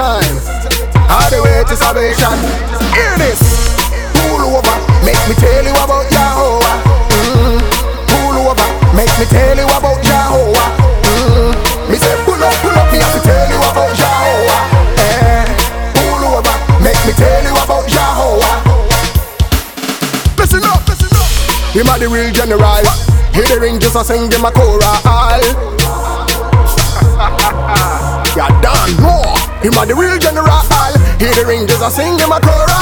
time. All the way to salvation. Hear this. Pull over, make me tell you about YaHoWaH. Mm. Pull over, make me tell you about YaHoWaH. Mm. Me say pull up, pull up, me have to tell you about YaHoWaH. Eh. Pull over, make me tell you about YaHoWaH. Listen up, listen up. Him a the real general. Hear the ring just a sing him a choral. Him a the real general. Hear the rangers a sing him a choral.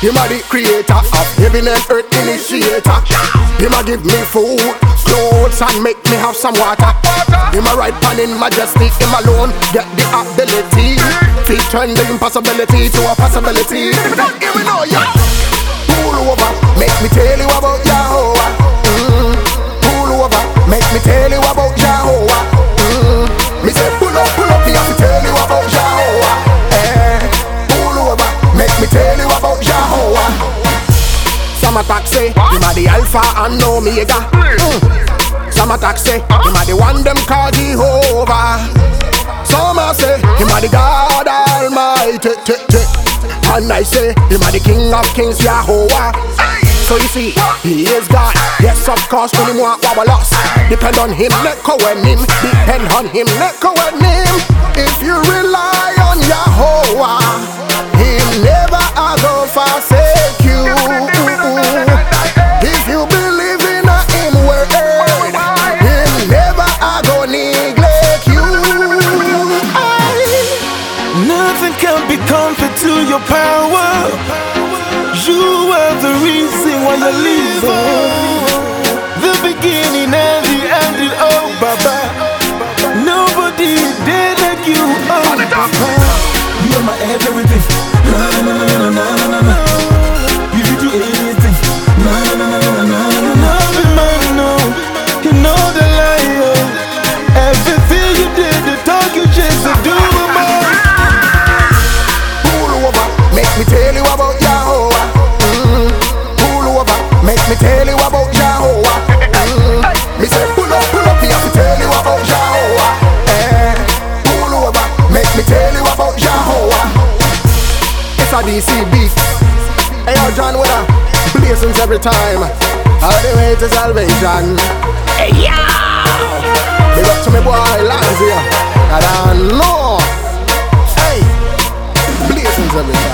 Him a the creator of heaven and earth initiator. Him a give me food, clothes and make me have some water. Him a ride pan in majesty. Him alone get the ability. Fit turn the impossibility to a possibility. Here we know ya. Pull over, make me tell you about YaHoWaH. Mm. Pull over, make me tell you about say, him a the Alpha and Omega. Mm. Some attack say, him a the one them call Jehovah. Some a say, him a the God Almighty. And I say, him a the King of Kings, YaHoWaH. So you see, he is God. Yes, of course, when him want our loss. Depend on him, let go when him. Depend on him, let go when him. If you rely on YaHoWaH, your power. You are the reason why you're living. The beginning and the ending, oh Baba. Nobody did like you, oh Baba. You are my everything. Sadie C beat. Hey, yo, Jonn Winner blessings every time. All the way to salvation. Hey, yo! Big up to me boy, Lanzia. I don't know. Hey, blessings every time.